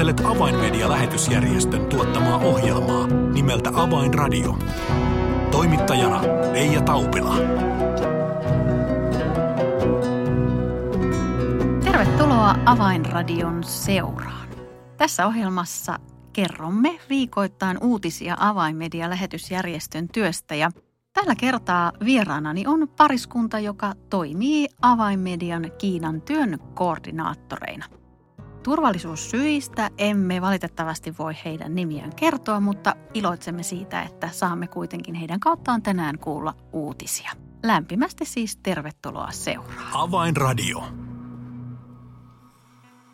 Kuuntelet Avainmedia-lähetysjärjestön tuottamaa ohjelmaa nimeltä Avainradio. Toimittajana Leija Taupila. Tervetuloa Avainradion seuraan. Tässä ohjelmassa kerromme viikoittain uutisia Avainmedia-lähetysjärjestön työstä ja Tällä kertaa vieraanani on pariskunta, joka toimii Avainmedian Kiinan työn koordinaattoreina. Turvallisuussyistä emme valitettavasti voi heidän nimiään kertoa, mutta iloitsemme siitä, että saamme kuitenkin heidän kauttaan tänään kuulla uutisia. Lämpimästi siis tervetuloa seuraan. Avainradio.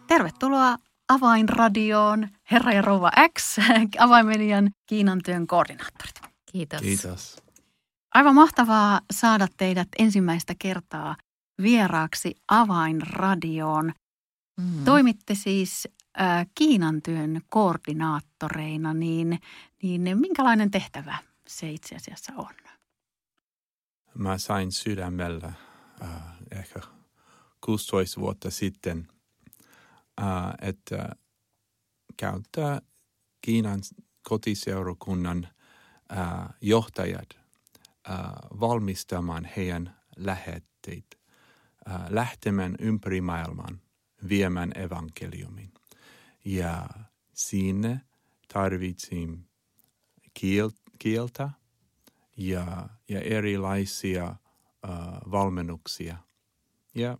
Tervetuloa Avainradioon, herra ja rouva X, Avainmedian Kiinan työn koordinaattorit. Kiitos. Kiitos. Aivan mahtavaa saada teidät ensimmäistä kertaa vieraaksi Avainradioon. Mm. Toimitte siis äh, Kiinan työn koordinaattoreina, niin, niin minkälainen tehtävä se itse asiassa on? Mä sain sydämellä äh, ehkä 16 vuotta sitten, äh, että käyttää Kiinan kotiseurakunnan äh, johtajat – äh, valmistamaan heidän lähetteet, äh, lähtemään ympäri maailman viemään evankeliumin. Ja sinne tarvitsin kiel, kieltä ja, ja erilaisia äh, valmennuksia. Ja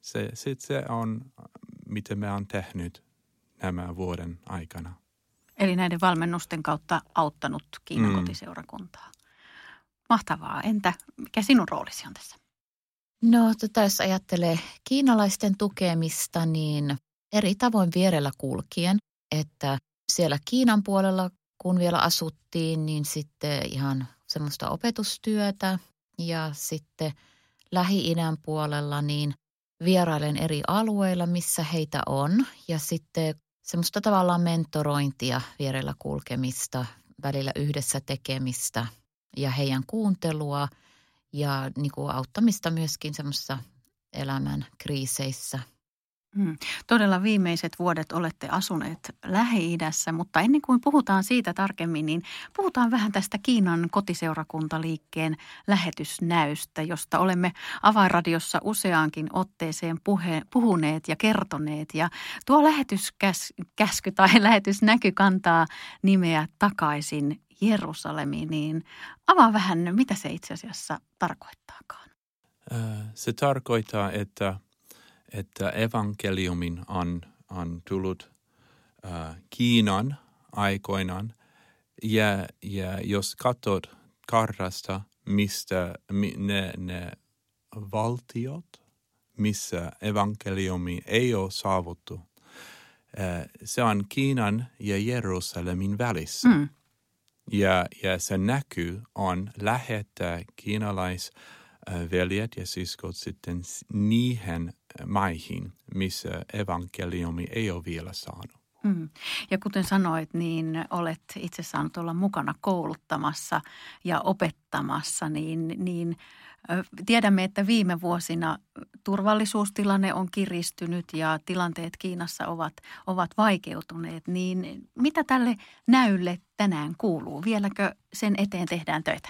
se, se, se on, mitä me on tehnyt nämä vuoden aikana. Eli näiden valmennusten kautta auttanut Kiinan mm. kotiseurakuntaa. Mahtavaa. Entä mikä sinun roolisi on tässä? No tota, jos ajattelee kiinalaisten tukemista, niin eri tavoin vierellä kulkien, että siellä Kiinan puolella, kun vielä asuttiin, niin sitten ihan semmoista opetustyötä ja sitten Lähi-idän puolella niin vierailen eri alueilla, missä heitä on. Ja sitten semmoista tavallaan mentorointia vierellä kulkemista, välillä yhdessä tekemistä – ja heidän kuuntelua ja niin kuin auttamista myöskin semmoisissa elämän kriiseissä. Hmm. Todella viimeiset vuodet olette asuneet Lähi-idässä, mutta ennen kuin puhutaan siitä tarkemmin, niin puhutaan vähän tästä Kiinan kotiseurakuntaliikkeen lähetysnäystä, josta olemme Avainradiossa useaankin otteeseen puhe, puhuneet ja kertoneet. Ja tuo lähetyskäsky tai lähetysnäky kantaa nimeä takaisin Jerusalemiin, niin avaa vähän, mitä se itse asiassa tarkoittaakaan. Se tarkoittaa, että, että evankeliumin on, on tullut äh, Kiinan aikoinaan. Ja, ja jos katsot kartasta, mistä ne, ne valtiot, missä evankeliumi ei ole saavuttu, se on Kiinan ja Jerusalemin välissä. Mm. Ja, ja se näkyy on lähettää kiinalaisveljet ja siskot sitten niihin maihin, missä evankeliumi ei ole vielä saanut. Mm. Ja kuten sanoit, niin olet itse saanut olla mukana kouluttamassa ja opettamassa, niin, niin Tiedämme, että viime vuosina turvallisuustilanne on kiristynyt ja tilanteet Kiinassa ovat, ovat vaikeutuneet. Niin mitä tälle näylle tänään kuuluu? Vieläkö sen eteen tehdään töitä?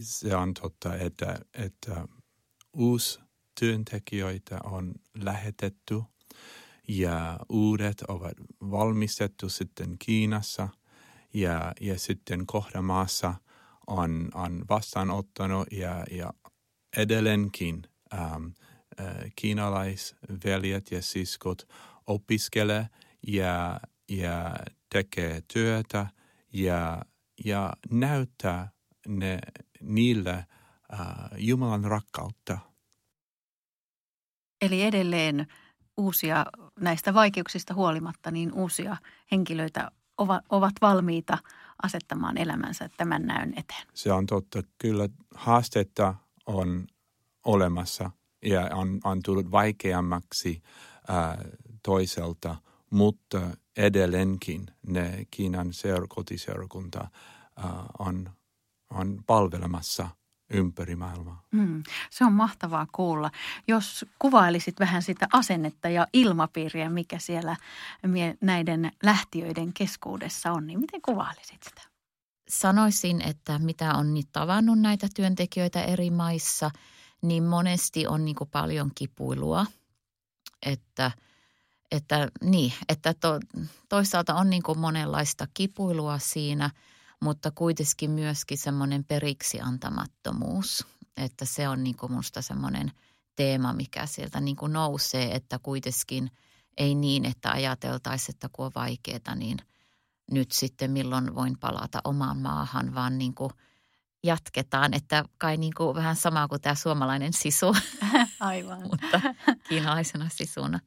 Se on totta, että, että uusi työntekijöitä on lähetetty ja uudet ovat valmistettu sitten Kiinassa ja, ja sitten kohdamaassa – on, on vastaanottanut ja, ja edelleenkin ähm, äh, kiinalaisveljet ja siskot opiskelee ja, ja tekee työtä ja, ja näyttää ne, niille äh, Jumalan rakkautta. Eli edelleen uusia näistä vaikeuksista huolimatta, niin uusia henkilöitä ovat, ovat valmiita asettamaan elämänsä tämän näyn eteen. Se on totta. Kyllä haasteita on olemassa ja on, on tullut vaikeammaksi ää, toiselta, mutta edelleenkin ne Kiinan seura, kotiseurakunta ää, on, on palvelemassa ympäri maailmaa. Mm, se on mahtavaa kuulla. Jos kuvailisit vähän sitä asennetta ja ilmapiiriä, mikä siellä näiden lähtiöiden keskuudessa on, niin miten kuvailisit sitä? Sanoisin, että mitä on nyt tavannut näitä työntekijöitä eri maissa, niin monesti on niin kuin paljon kipuilua. Että, että, niin, että to, toisaalta on niin kuin monenlaista kipuilua siinä – mutta kuitenkin myöskin semmoinen periksi antamattomuus. Että se on niin kuin musta semmoinen teema, mikä sieltä niin kuin nousee, että kuitenkin ei niin, että ajateltaisiin, että kun on vaikeaa, niin nyt sitten milloin voin palata omaan maahan, vaan niin kuin jatketaan, että kai niin kuin vähän sama kuin tämä suomalainen sisu. Aivan. mutta kiinalaisena sisuna.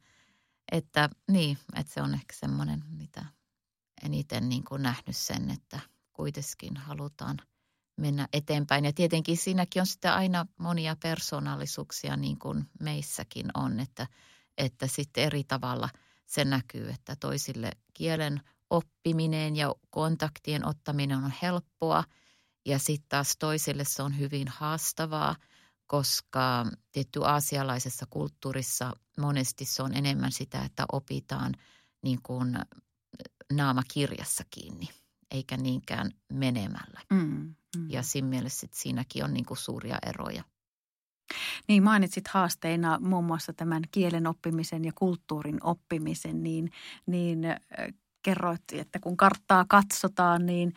Että niin, että se on ehkä semmoinen, mitä eniten niin kuin nähnyt sen, että – kuitenkin halutaan mennä eteenpäin. Ja tietenkin siinäkin on sitten aina monia persoonallisuuksia niin kuin meissäkin on, että, että sitten eri tavalla se näkyy, että toisille kielen oppiminen ja kontaktien ottaminen on helppoa ja sitten taas toisille se on hyvin haastavaa, koska tietty aasialaisessa kulttuurissa monesti se on enemmän sitä, että opitaan niin kuin naamakirjassa kiinni – eikä niinkään menemällä. Mm, mm. Ja siinä mielessä siinäkin on niin kuin suuria eroja. Niin mainitsit haasteina muun muassa tämän kielen oppimisen ja kulttuurin oppimisen, niin, niin kerroit, että kun karttaa katsotaan, niin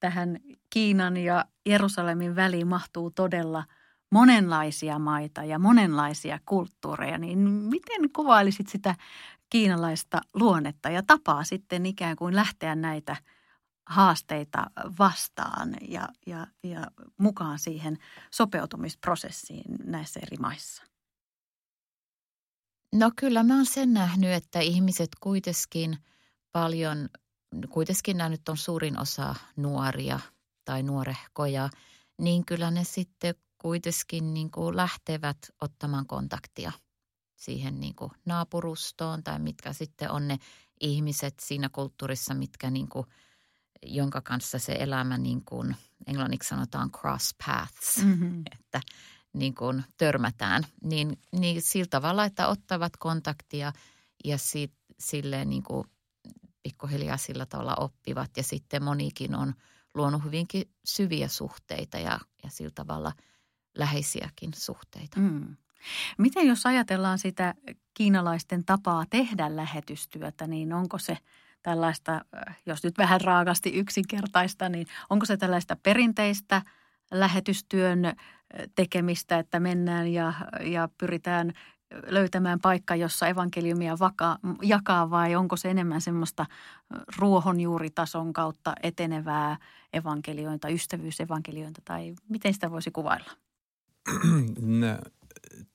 tähän Kiinan ja Jerusalemin väliin mahtuu todella monenlaisia maita ja monenlaisia kulttuureja. Niin miten kuvailisit sitä kiinalaista luonnetta ja tapaa sitten ikään kuin lähteä näitä – haasteita vastaan ja, ja, ja mukaan siihen sopeutumisprosessiin näissä eri maissa? No kyllä mä oon sen nähnyt, että ihmiset kuitenkin paljon, kuitenkin nämä nyt on suurin osa nuoria tai nuorehkoja, niin kyllä ne sitten kuitenkin niin kuin lähtevät ottamaan kontaktia siihen niin kuin naapurustoon tai mitkä sitten on ne ihmiset siinä kulttuurissa, mitkä niin kuin – jonka kanssa se elämä niin kuin englanniksi sanotaan cross paths, mm-hmm. että niin kuin törmätään, niin, niin sillä tavalla, että ottavat kontaktia ja sit, silleen niin kuin pikkuhiljaa sillä tavalla oppivat ja sitten monikin on luonut hyvinkin syviä suhteita ja, ja sillä tavalla läheisiäkin suhteita. Mm. Miten jos ajatellaan sitä kiinalaisten tapaa tehdä lähetystyötä, niin onko se – tällaista, äh, jos nyt vähän raakasti yksinkertaista, niin onko se tällaista perinteistä lähetystyön äh, tekemistä, että mennään ja, ja pyritään löytämään paikka, jossa evankeliumia vaka, jakaa vai onko se enemmän semmoista äh, ruohonjuuritason kautta etenevää evankeliointa, ystävyysevankeliointa tai miten sitä voisi kuvailla?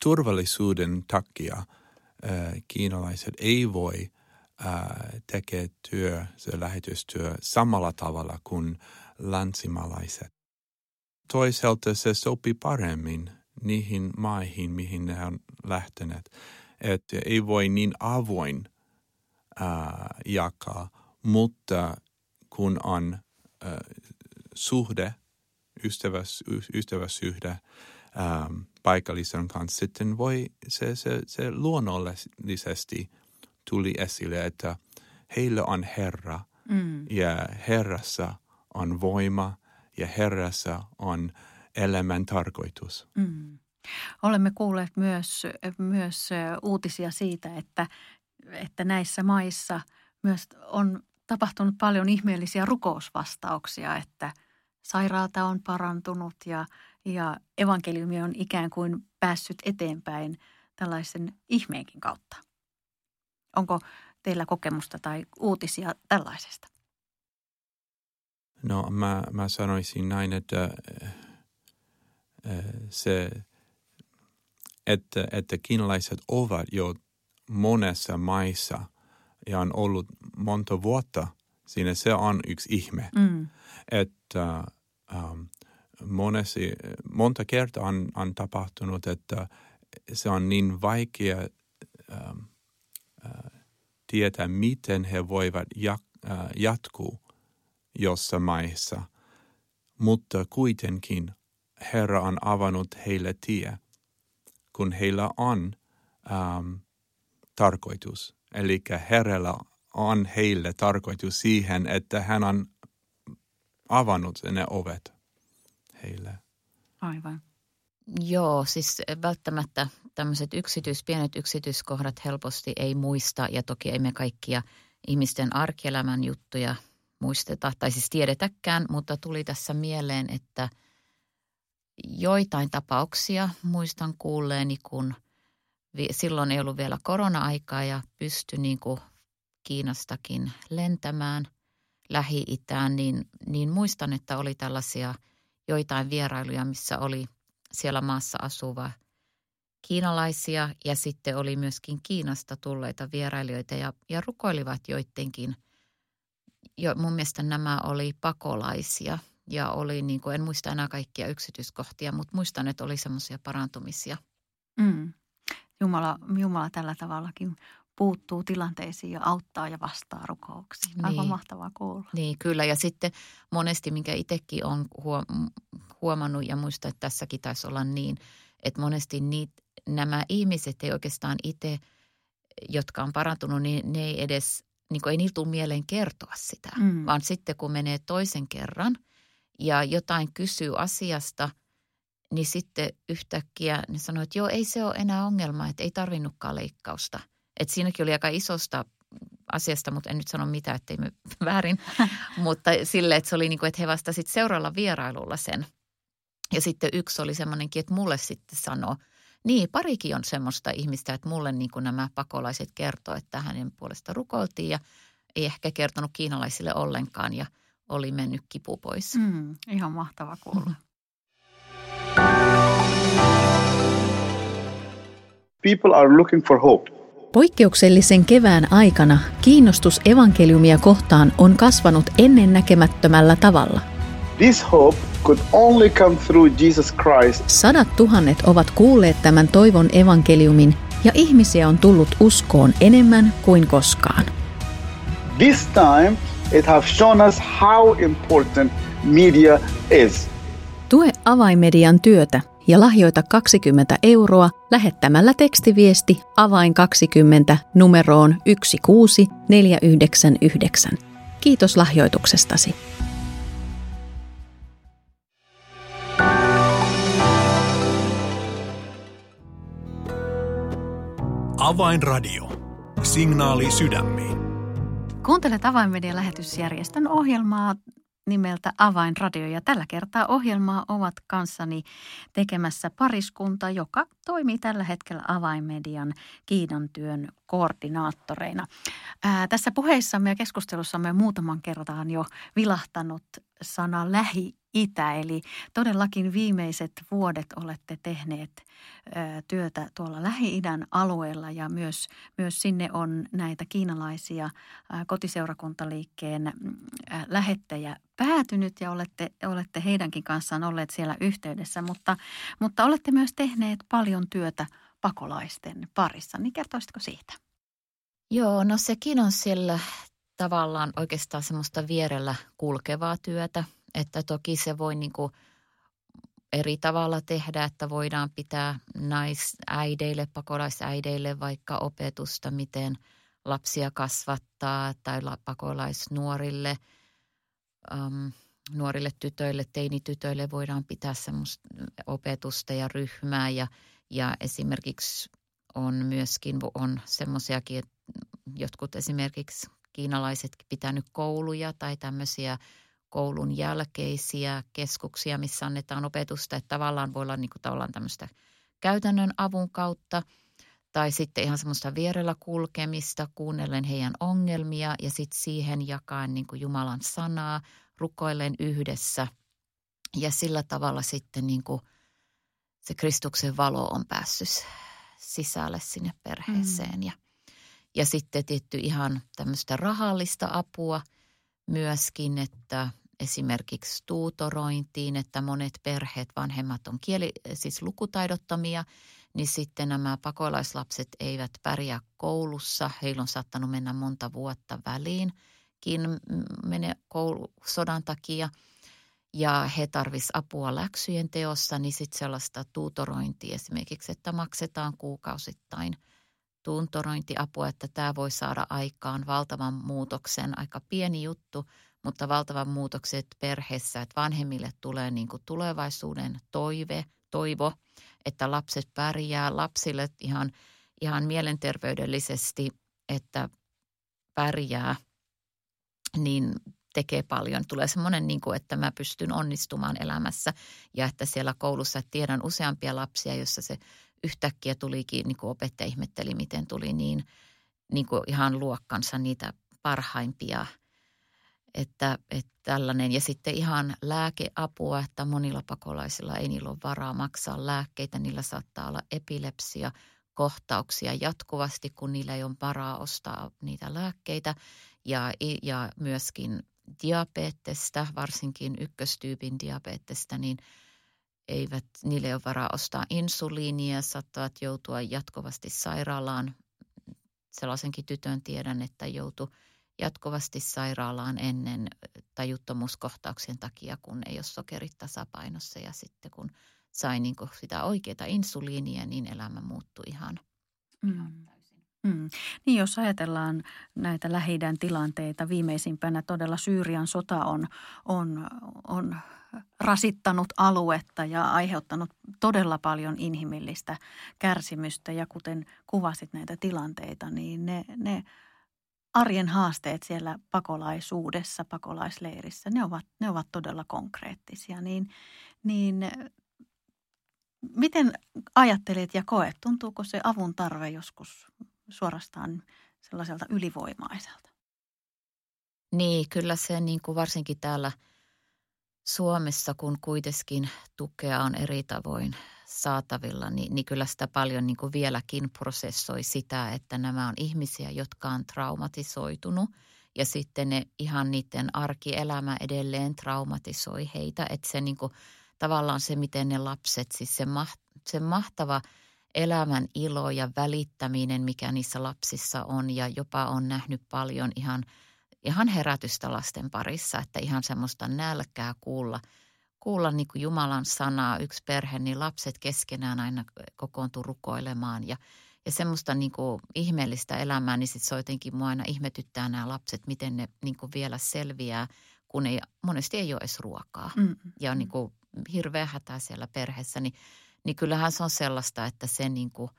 Turvallisuuden takia kiinalaiset ei voi tekee työ, se lähetystyö samalla tavalla kuin länsimalaiset. Toisaalta se sopii paremmin niihin maihin, mihin ne on lähteneet. Että ei voi niin avoin ää, jakaa, mutta kun on ää, suhde, ystäväs, ystäväsyhde ää, paikallisen kanssa, sitten voi se, se, se luonnollisesti – tuli esille, että heillä on Herra mm. ja Herrassa on voima ja Herrassa on elämän tarkoitus. Mm. Olemme kuulleet myös, myös uutisia siitä, että, että näissä maissa myös on tapahtunut paljon ihmeellisiä rukousvastauksia, että sairaalta on parantunut ja, ja evankeliumi on ikään kuin päässyt eteenpäin tällaisen ihmeenkin kautta. Onko teillä kokemusta tai uutisia tällaisesta? No mä, mä sanoisin näin, että äh, se, että, että kiinalaiset ovat jo monessa maissa ja on ollut monta vuotta siinä, se on yksi ihme. Mm. Että ähm, monesi, monta kertaa on, on tapahtunut, että se on niin vaikea ähm, tietää, miten he voivat jatkuu jossain maissa, mutta kuitenkin Herra on avannut heille tie, kun heillä on ähm, tarkoitus. Eli Herralla on heille tarkoitus siihen, että hän on avannut ne ovet heille. Aivan. Joo, siis välttämättä tämmöiset yksityis, pienet yksityiskohdat helposti ei muista ja toki ei me kaikkia ihmisten arkielämän juttuja muisteta tai siis tiedetäkään, mutta tuli tässä mieleen, että joitain tapauksia muistan kuulleeni, kun silloin ei ollut vielä korona-aikaa ja pystyi niin kuin Kiinastakin lentämään Lähi-Itään, niin, niin muistan, että oli tällaisia joitain vierailuja, missä oli siellä maassa asuva kiinalaisia ja sitten oli myöskin Kiinasta tulleita vierailijoita ja, ja rukoilivat joidenkin. Jo, mun mielestä nämä oli pakolaisia ja oli, niin kuin, en muista enää kaikkia yksityiskohtia, mutta muistan, että oli semmoisia parantumisia. Mm. Jumala, Jumala tällä tavallakin puuttuu tilanteisiin ja auttaa ja vastaa rukouksiin. Aivan niin. mahtavaa kuulla. Niin, kyllä. Ja sitten monesti, minkä itsekin olen huomannut ja muista, että tässäkin taisi olla niin, että monesti niit, nämä ihmiset ei oikeastaan itse, jotka on parantunut, niin ne ei edes, niin kuin ei niillä tule mieleen kertoa sitä. Mm. Vaan sitten kun menee toisen kerran ja jotain kysyy asiasta, niin sitten yhtäkkiä ne sanoo, että joo, ei se ole enää ongelma, että ei tarvinnutkaan leikkausta – et siinäkin oli aika isosta asiasta, mutta en nyt sano mitään, ettei me väärin. mutta sille, että se oli niin kuin, että he vastasivat seuraavalla vierailulla sen. Ja sitten yksi oli semmoinenkin, että mulle sitten sanoi, niin parikin on semmoista ihmistä, että mulle niin kuin nämä pakolaiset kertoo, että hänen puolesta rukoiltiin ja ei ehkä kertonut kiinalaisille ollenkaan ja oli mennyt kipu pois. Mm, ihan mahtava kuulla. People are looking for hope. Poikkeuksellisen kevään aikana kiinnostus evankeliumia kohtaan on kasvanut ennennäkemättömällä tavalla. This hope could only come through Jesus Christ. Sadat tuhannet ovat kuulleet tämän toivon evankeliumin ja ihmisiä on tullut uskoon enemmän kuin koskaan. This time it has shown us how important media is. Tue avaimedian työtä ja lahjoita 20 euroa lähettämällä tekstiviesti avain 20 numeroon 16499. Kiitos lahjoituksestasi. Avainradio. Signaali sydämiin. Kuuntelet Avainmedian lähetysjärjestön ohjelmaa nimeltä Avainradio ja tällä kertaa ohjelmaa ovat kanssani tekemässä pariskunta, joka toimii tällä hetkellä Avainmedian Kiinan työn koordinaattoreina. Ää, tässä puheissamme ja keskustelussamme muutaman kertaan jo vilahtanut sana Lähi-Itä, eli todellakin viimeiset vuodet olette tehneet työtä tuolla Lähi-idän alueella ja myös, myös sinne on näitä kiinalaisia kotiseurakuntaliikkeen lähettejä päätynyt ja olette, olette heidänkin kanssaan olleet siellä yhteydessä, mutta, mutta olette myös tehneet paljon työtä pakolaisten parissa, niin kertoisitko siitä? Joo, no sekin on siellä tavallaan oikeastaan semmoista vierellä kulkevaa työtä, että toki se voi niin kuin eri tavalla tehdä, että voidaan pitää naisäideille, pakolaisäideille vaikka opetusta, miten lapsia kasvattaa tai pakolaisnuorille, um, nuorille tytöille, teinitytöille voidaan pitää semmoista opetusta ja ryhmää ja, ja esimerkiksi on myöskin on semmoisiakin, jotkut esimerkiksi kiinalaiset pitänyt kouluja tai tämmöisiä koulun jälkeisiä keskuksia, missä annetaan opetusta, että tavallaan voi olla niin kuin tavallaan tämmöistä käytännön avun kautta tai sitten ihan semmoista vierellä kulkemista, kuunnellen heidän ongelmia ja sitten siihen jakaen niin kuin Jumalan sanaa, rukoillen yhdessä ja sillä tavalla sitten niin kuin se Kristuksen valo on päässyt sisälle sinne perheeseen mm. ja ja sitten tietty ihan tämmöistä rahallista apua myöskin, että esimerkiksi tuutorointiin, että monet perheet, vanhemmat on kieli, siis lukutaidottomia, niin sitten nämä pakolaislapset eivät pärjää koulussa. Heillä on saattanut mennä monta vuotta väliinkin mene koulu, sodan takia. ja he tarvis apua läksyjen teossa, niin sitten sellaista tuutorointia esimerkiksi, että maksetaan kuukausittain tuutorointiapua, että tämä voi saada aikaan valtavan muutoksen, aika pieni juttu, mutta valtavan muutokset perheessä, että vanhemmille tulee niin kuin tulevaisuuden toive, toivo, että lapset pärjää lapsille ihan, ihan mielenterveydellisesti, että pärjää, niin tekee paljon. Tulee semmoinen, niin kuin, että mä pystyn onnistumaan elämässä ja että siellä koulussa että tiedän useampia lapsia, jossa se yhtäkkiä tulikin, niin kuin opettaja ihmetteli, miten tuli niin, niin kuin ihan luokkansa niitä parhaimpia – että, että tällainen. Ja sitten ihan lääkeapua, että monilla pakolaisilla ei niillä ole varaa maksaa lääkkeitä. Niillä saattaa olla epilepsia, kohtauksia jatkuvasti, kun niillä ei ole varaa ostaa niitä lääkkeitä. Ja, ja myöskin diabetesta, varsinkin ykköstyypin diabetesta, niin eivät, niille ei ole varaa ostaa insuliinia, saattavat joutua jatkuvasti sairaalaan. Sellaisenkin tytön tiedän, että joutui jatkuvasti sairaalaan ennen tajuttomuuskohtauksien takia, kun ei ole sokerit tasapainossa ja sitten kun sai niin sitä oikeaa insuliinia, niin elämä muuttui ihan, mm. Mm. Niin jos ajatellaan näitä lähi tilanteita, viimeisimpänä todella Syyrian sota on, on, on rasittanut aluetta ja aiheuttanut todella paljon inhimillistä kärsimystä. Ja kuten kuvasit näitä tilanteita, niin ne, ne arjen haasteet siellä pakolaisuudessa, pakolaisleirissä, ne ovat, ne ovat todella konkreettisia. Niin, niin miten ajattelet ja koet, tuntuuko se avun tarve joskus suorastaan sellaiselta ylivoimaiselta? Niin, kyllä se niin kuin varsinkin täällä Suomessa, kun kuitenkin tukea on eri tavoin saatavilla, niin, niin kyllä sitä paljon niin kuin vieläkin prosessoi sitä, että nämä on ihmisiä, jotka on traumatisoitunut ja sitten ne ihan niiden arkielämä edelleen traumatisoi heitä. Että se niin kuin, tavallaan se, miten ne lapset, siis se, maht, se mahtava elämän ilo ja välittäminen, mikä niissä lapsissa on ja jopa on nähnyt paljon ihan, ihan herätystä lasten parissa, että ihan semmoista nälkää kuulla – kuulla niin kuin Jumalan sanaa, yksi perhe, niin lapset keskenään aina kokoontuu rukoilemaan ja, ja semmoista niin kuin ihmeellistä elämää, niin sitten se jotenkin mua aina ihmetyttää nämä lapset, miten ne niin kuin vielä selviää, kun ei, monesti ei ole edes ruokaa mm. ja on niin kuin hirveä hätä siellä perheessä, niin, niin kyllähän se on sellaista, että se niin kuin,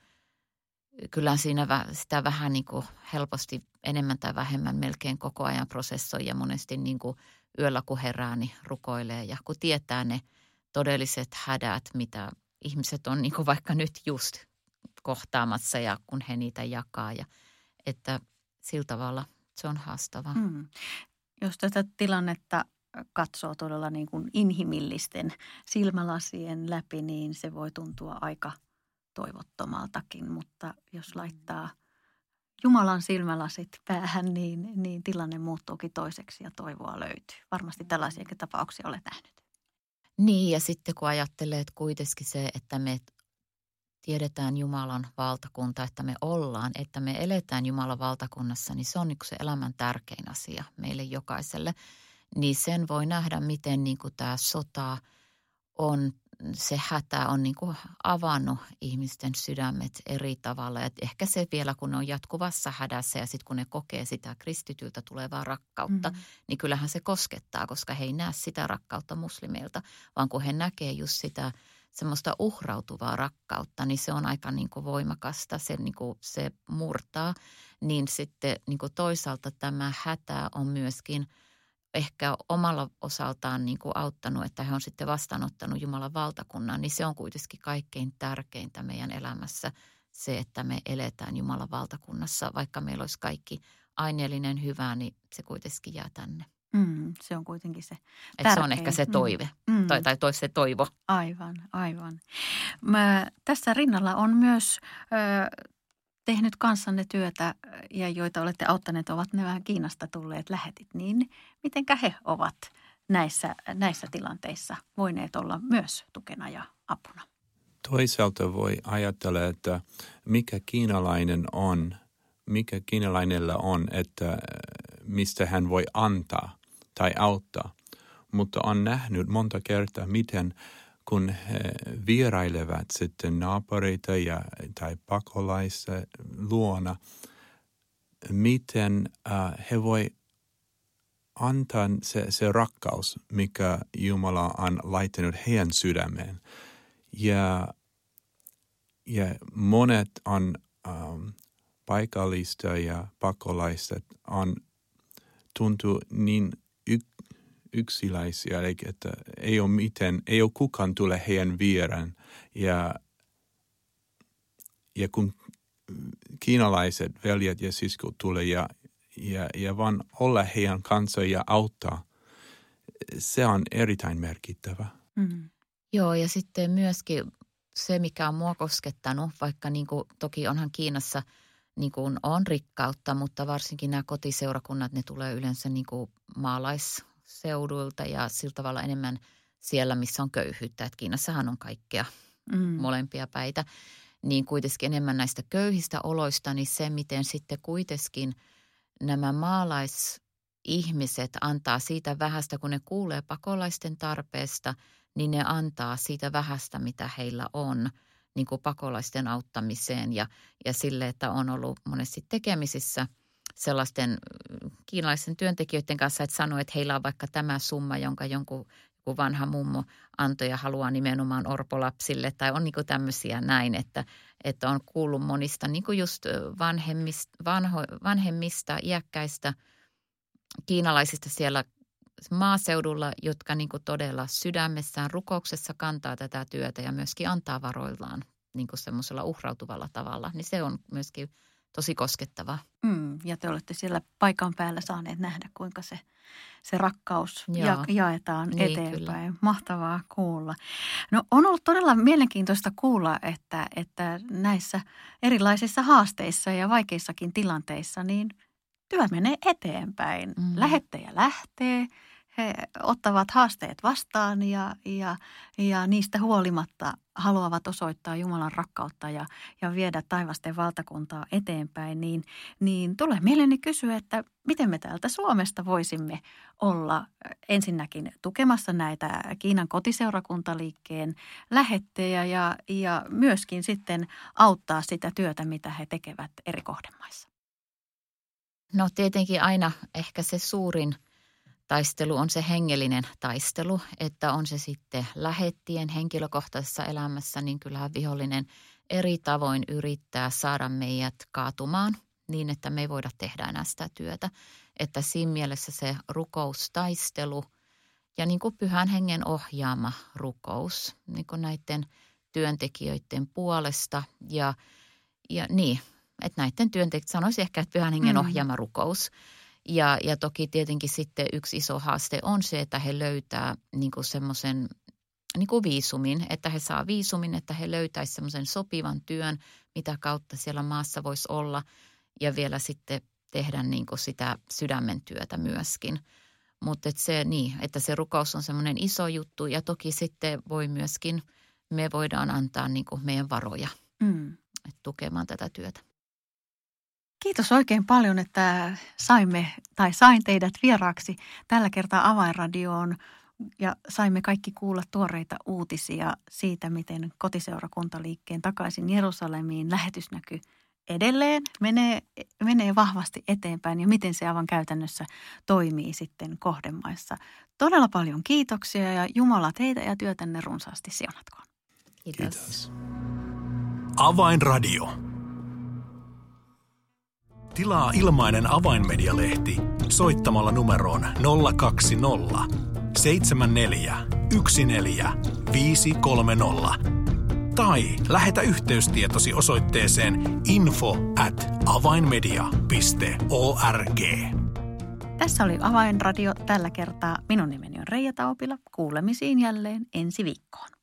kyllähän siinä sitä vähän niin kuin helposti enemmän tai vähemmän melkein koko ajan prosessoi ja monesti niin kuin – yöllä kun herää, niin rukoilee. Ja kun tietää ne todelliset hädät, mitä ihmiset on niin kuin vaikka nyt just kohtaamassa ja kun he niitä jakaa. Ja, että sillä tavalla se on haastavaa. Mm. Jos tätä tilannetta katsoo todella niin kuin inhimillisten silmälasien läpi, niin se voi tuntua aika toivottomaltakin, mutta jos laittaa – Jumalan silmälasit päähän, niin, niin tilanne muuttuukin toiseksi ja toivoa löytyy. Varmasti tällaisiakin tapauksia olet nähnyt. Niin ja sitten kun ajattelee, että kuitenkin se, että me tiedetään Jumalan valtakunta, että me ollaan, että me eletään Jumalan valtakunnassa, niin se on niin se elämän tärkein asia meille jokaiselle. Niin sen voi nähdä, miten niin kuin tämä sota on se hätä on niin kuin avannut ihmisten sydämet eri tavalla. Et ehkä se vielä, kun ne on jatkuvassa hädässä ja sitten kun ne kokee sitä kristityltä tulevaa rakkautta, mm-hmm. niin kyllähän se koskettaa, koska he ei näe sitä rakkautta muslimeilta, vaan kun he näkee just sitä semmoista uhrautuvaa rakkautta, niin se on aika niin kuin voimakasta, se, niin kuin, se murtaa. Niin sitten niin kuin toisaalta tämä hätä on myöskin – ehkä omalla osaltaan niin kuin auttanut, että he on sitten vastaanottanut Jumalan valtakunnan, niin se on kuitenkin kaikkein tärkeintä meidän elämässä se, että me eletään Jumalan valtakunnassa. Vaikka meillä olisi kaikki aineellinen hyvä, niin se kuitenkin jää tänne. Mm, se on kuitenkin se tärkein. se on ehkä se toive mm. tai, tai tois se toivo. Aivan, aivan. Mä, tässä rinnalla on myös ö, tehnyt kanssanne työtä ja joita olette auttaneet, ovat nämä Kiinasta tulleet lähetit, niin mitenkä he ovat näissä, näissä tilanteissa voineet olla myös tukena ja apuna? Toisaalta voi ajatella, että mikä kiinalainen on, mikä kiinalainella on, että mistä hän voi antaa tai auttaa. mutta on nähnyt monta kertaa, miten kun he vierailevat sitten naapureita ja, tai pakolaisia luona, miten uh, he voi antaa se, se rakkaus, mikä Jumala on laittanut heidän sydämeen. Ja, ja monet on um, paikallista ja pakolaiset on tuntuu niin yksiläisiä, eli että ei ole miten, ei ole kukaan tule heidän vieraan. Ja, ja kun kiinalaiset veljet ja siskot tulee ja, ja, ja vaan olla heidän kanssa ja auttaa, se on erittäin merkittävä. Mm. Joo, ja sitten myöskin se, mikä on mua koskettanut, vaikka niin kuin, toki onhan Kiinassa niin kuin on rikkautta, mutta varsinkin nämä kotiseurakunnat, ne tulee yleensä niin kuin maalaisseuduilta ja sillä tavalla enemmän siellä, missä on köyhyyttä. Että Kiinassahan on kaikkea mm. molempia päitä. Niin kuitenkin enemmän näistä köyhistä oloista, niin se, miten sitten kuitenkin nämä maalaisihmiset antaa siitä vähästä, kun ne kuulee pakolaisten tarpeesta – niin ne antaa siitä vähästä, mitä heillä on, niin kuin pakolaisten auttamiseen ja, ja sille, että on ollut monesti tekemisissä sellaisten kiinalaisten työntekijöiden kanssa, että sanoo, että heillä on vaikka tämä summa, jonka jonkun joku vanha mummo antoi ja haluaa nimenomaan orpolapsille. Tai on niin tämmöisiä näin, että, että on kuullut monista niin kuin just vanhemmista, vanho, vanhemmista, iäkkäistä kiinalaisista siellä maaseudulla, jotka niin todella sydämessään rukouksessa kantaa tätä työtä ja myöskin antaa varoillaan niin semmoisella uhrautuvalla tavalla, niin se on myöskin tosi koskettavaa. Mm, ja te olette siellä paikan päällä saaneet nähdä, kuinka se, se rakkaus ja, jaetaan niin, eteenpäin. Kyllä. Mahtavaa kuulla. No on ollut todella mielenkiintoista kuulla, että, että näissä erilaisissa haasteissa ja vaikeissakin tilanteissa, niin työ menee eteenpäin. Mm. Lähettäjä lähtee, he ottavat haasteet vastaan ja, ja, ja niistä huolimatta haluavat osoittaa Jumalan rakkautta ja, ja viedä taivasten valtakuntaa eteenpäin, niin, niin tulee mieleeni kysyä, että miten me täältä Suomesta voisimme olla ensinnäkin tukemassa näitä Kiinan kotiseurakuntaliikkeen lähettejä ja, ja myöskin sitten auttaa sitä työtä, mitä he tekevät eri kohdemaissa. No tietenkin aina ehkä se suurin taistelu on se hengellinen taistelu, että on se sitten lähettien henkilökohtaisessa elämässä, niin kyllähän vihollinen eri tavoin yrittää saada meidät kaatumaan niin, että me ei voida tehdä enää sitä työtä. Että siinä mielessä se rukoustaistelu ja niin kuin pyhän hengen ohjaama rukous niin kuin näiden työntekijöiden puolesta ja, ja niin, että näiden työntekijöiden, sanoisin ehkä, että pyhän hengen mm. ohjaama rukous. Ja, ja toki tietenkin sitten yksi iso haaste on se, että he löytää niin semmoisen niin kuin viisumin, että he saa viisumin, että he löytäisivät semmoisen sopivan työn, mitä kautta siellä maassa voisi olla ja vielä sitten tehdä niin kuin sitä sydämen työtä myöskin. Mutta et se niin, että se rukous on semmoinen iso juttu ja toki sitten voi myöskin, me voidaan antaa niin kuin meidän varoja mm. tukemaan tätä työtä. Kiitos oikein paljon, että saimme tai sain teidät vieraaksi tällä kertaa Avainradioon ja saimme kaikki kuulla tuoreita uutisia siitä, miten kotiseurakuntaliikkeen takaisin Jerusalemiin lähetysnäky edelleen menee, menee vahvasti eteenpäin ja miten se aivan käytännössä toimii sitten kohdemaissa. Todella paljon kiitoksia ja Jumala teitä ja työtänne runsaasti siunatkoon. Kiitos. Kiitos. Avainradio. Tilaa ilmainen avainmedialehti soittamalla numeroon 020 74 14 tai lähetä yhteystietosi osoitteeseen info at avainmedia.org. Tässä oli Avainradio tällä kertaa. Minun nimeni on Reija Taupila. Kuulemisiin jälleen ensi viikkoon.